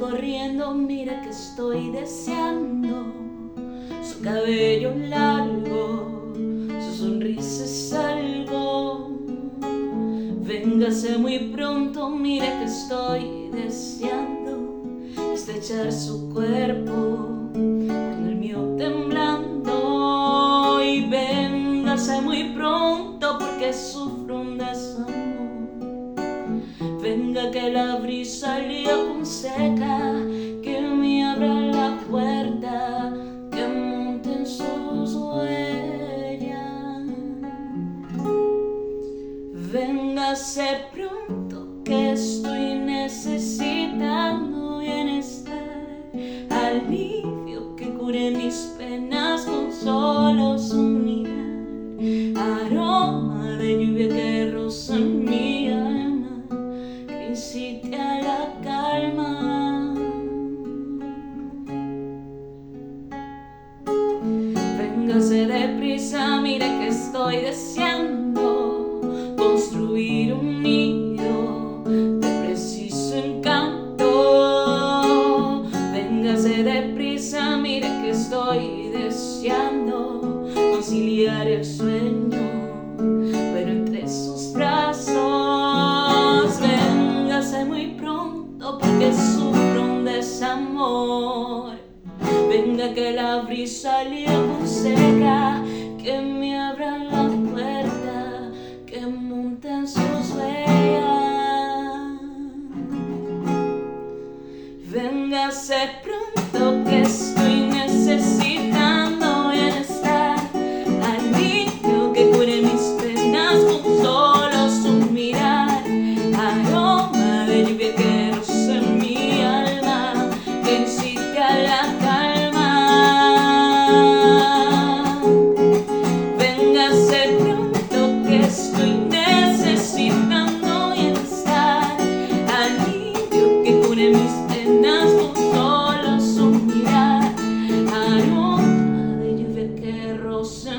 Corriendo, mira que estoy deseando su cabello largo, su sonrisa es algo. Véngase muy pronto, mira que estoy deseando estrechar su cuerpo con el mío temblando. Y véngase muy pronto porque sufro un desamor. Venga que la brisa le aconseja que me abra la puerta, que monte en sus huellas. Véngase pronto que estoy necesitando bienestar, alivio que cure mis penas con solo mire que estoy deseando construir un nido de preciso encanto. Véngase deprisa, mire que estoy deseando conciliar el sueño, pero entre sus brazos. Véngase muy pronto porque sufro un desamor. Venga que la brisa le aconseja que me abra la puerta, que monte en sus huellas. Véngase pronto. those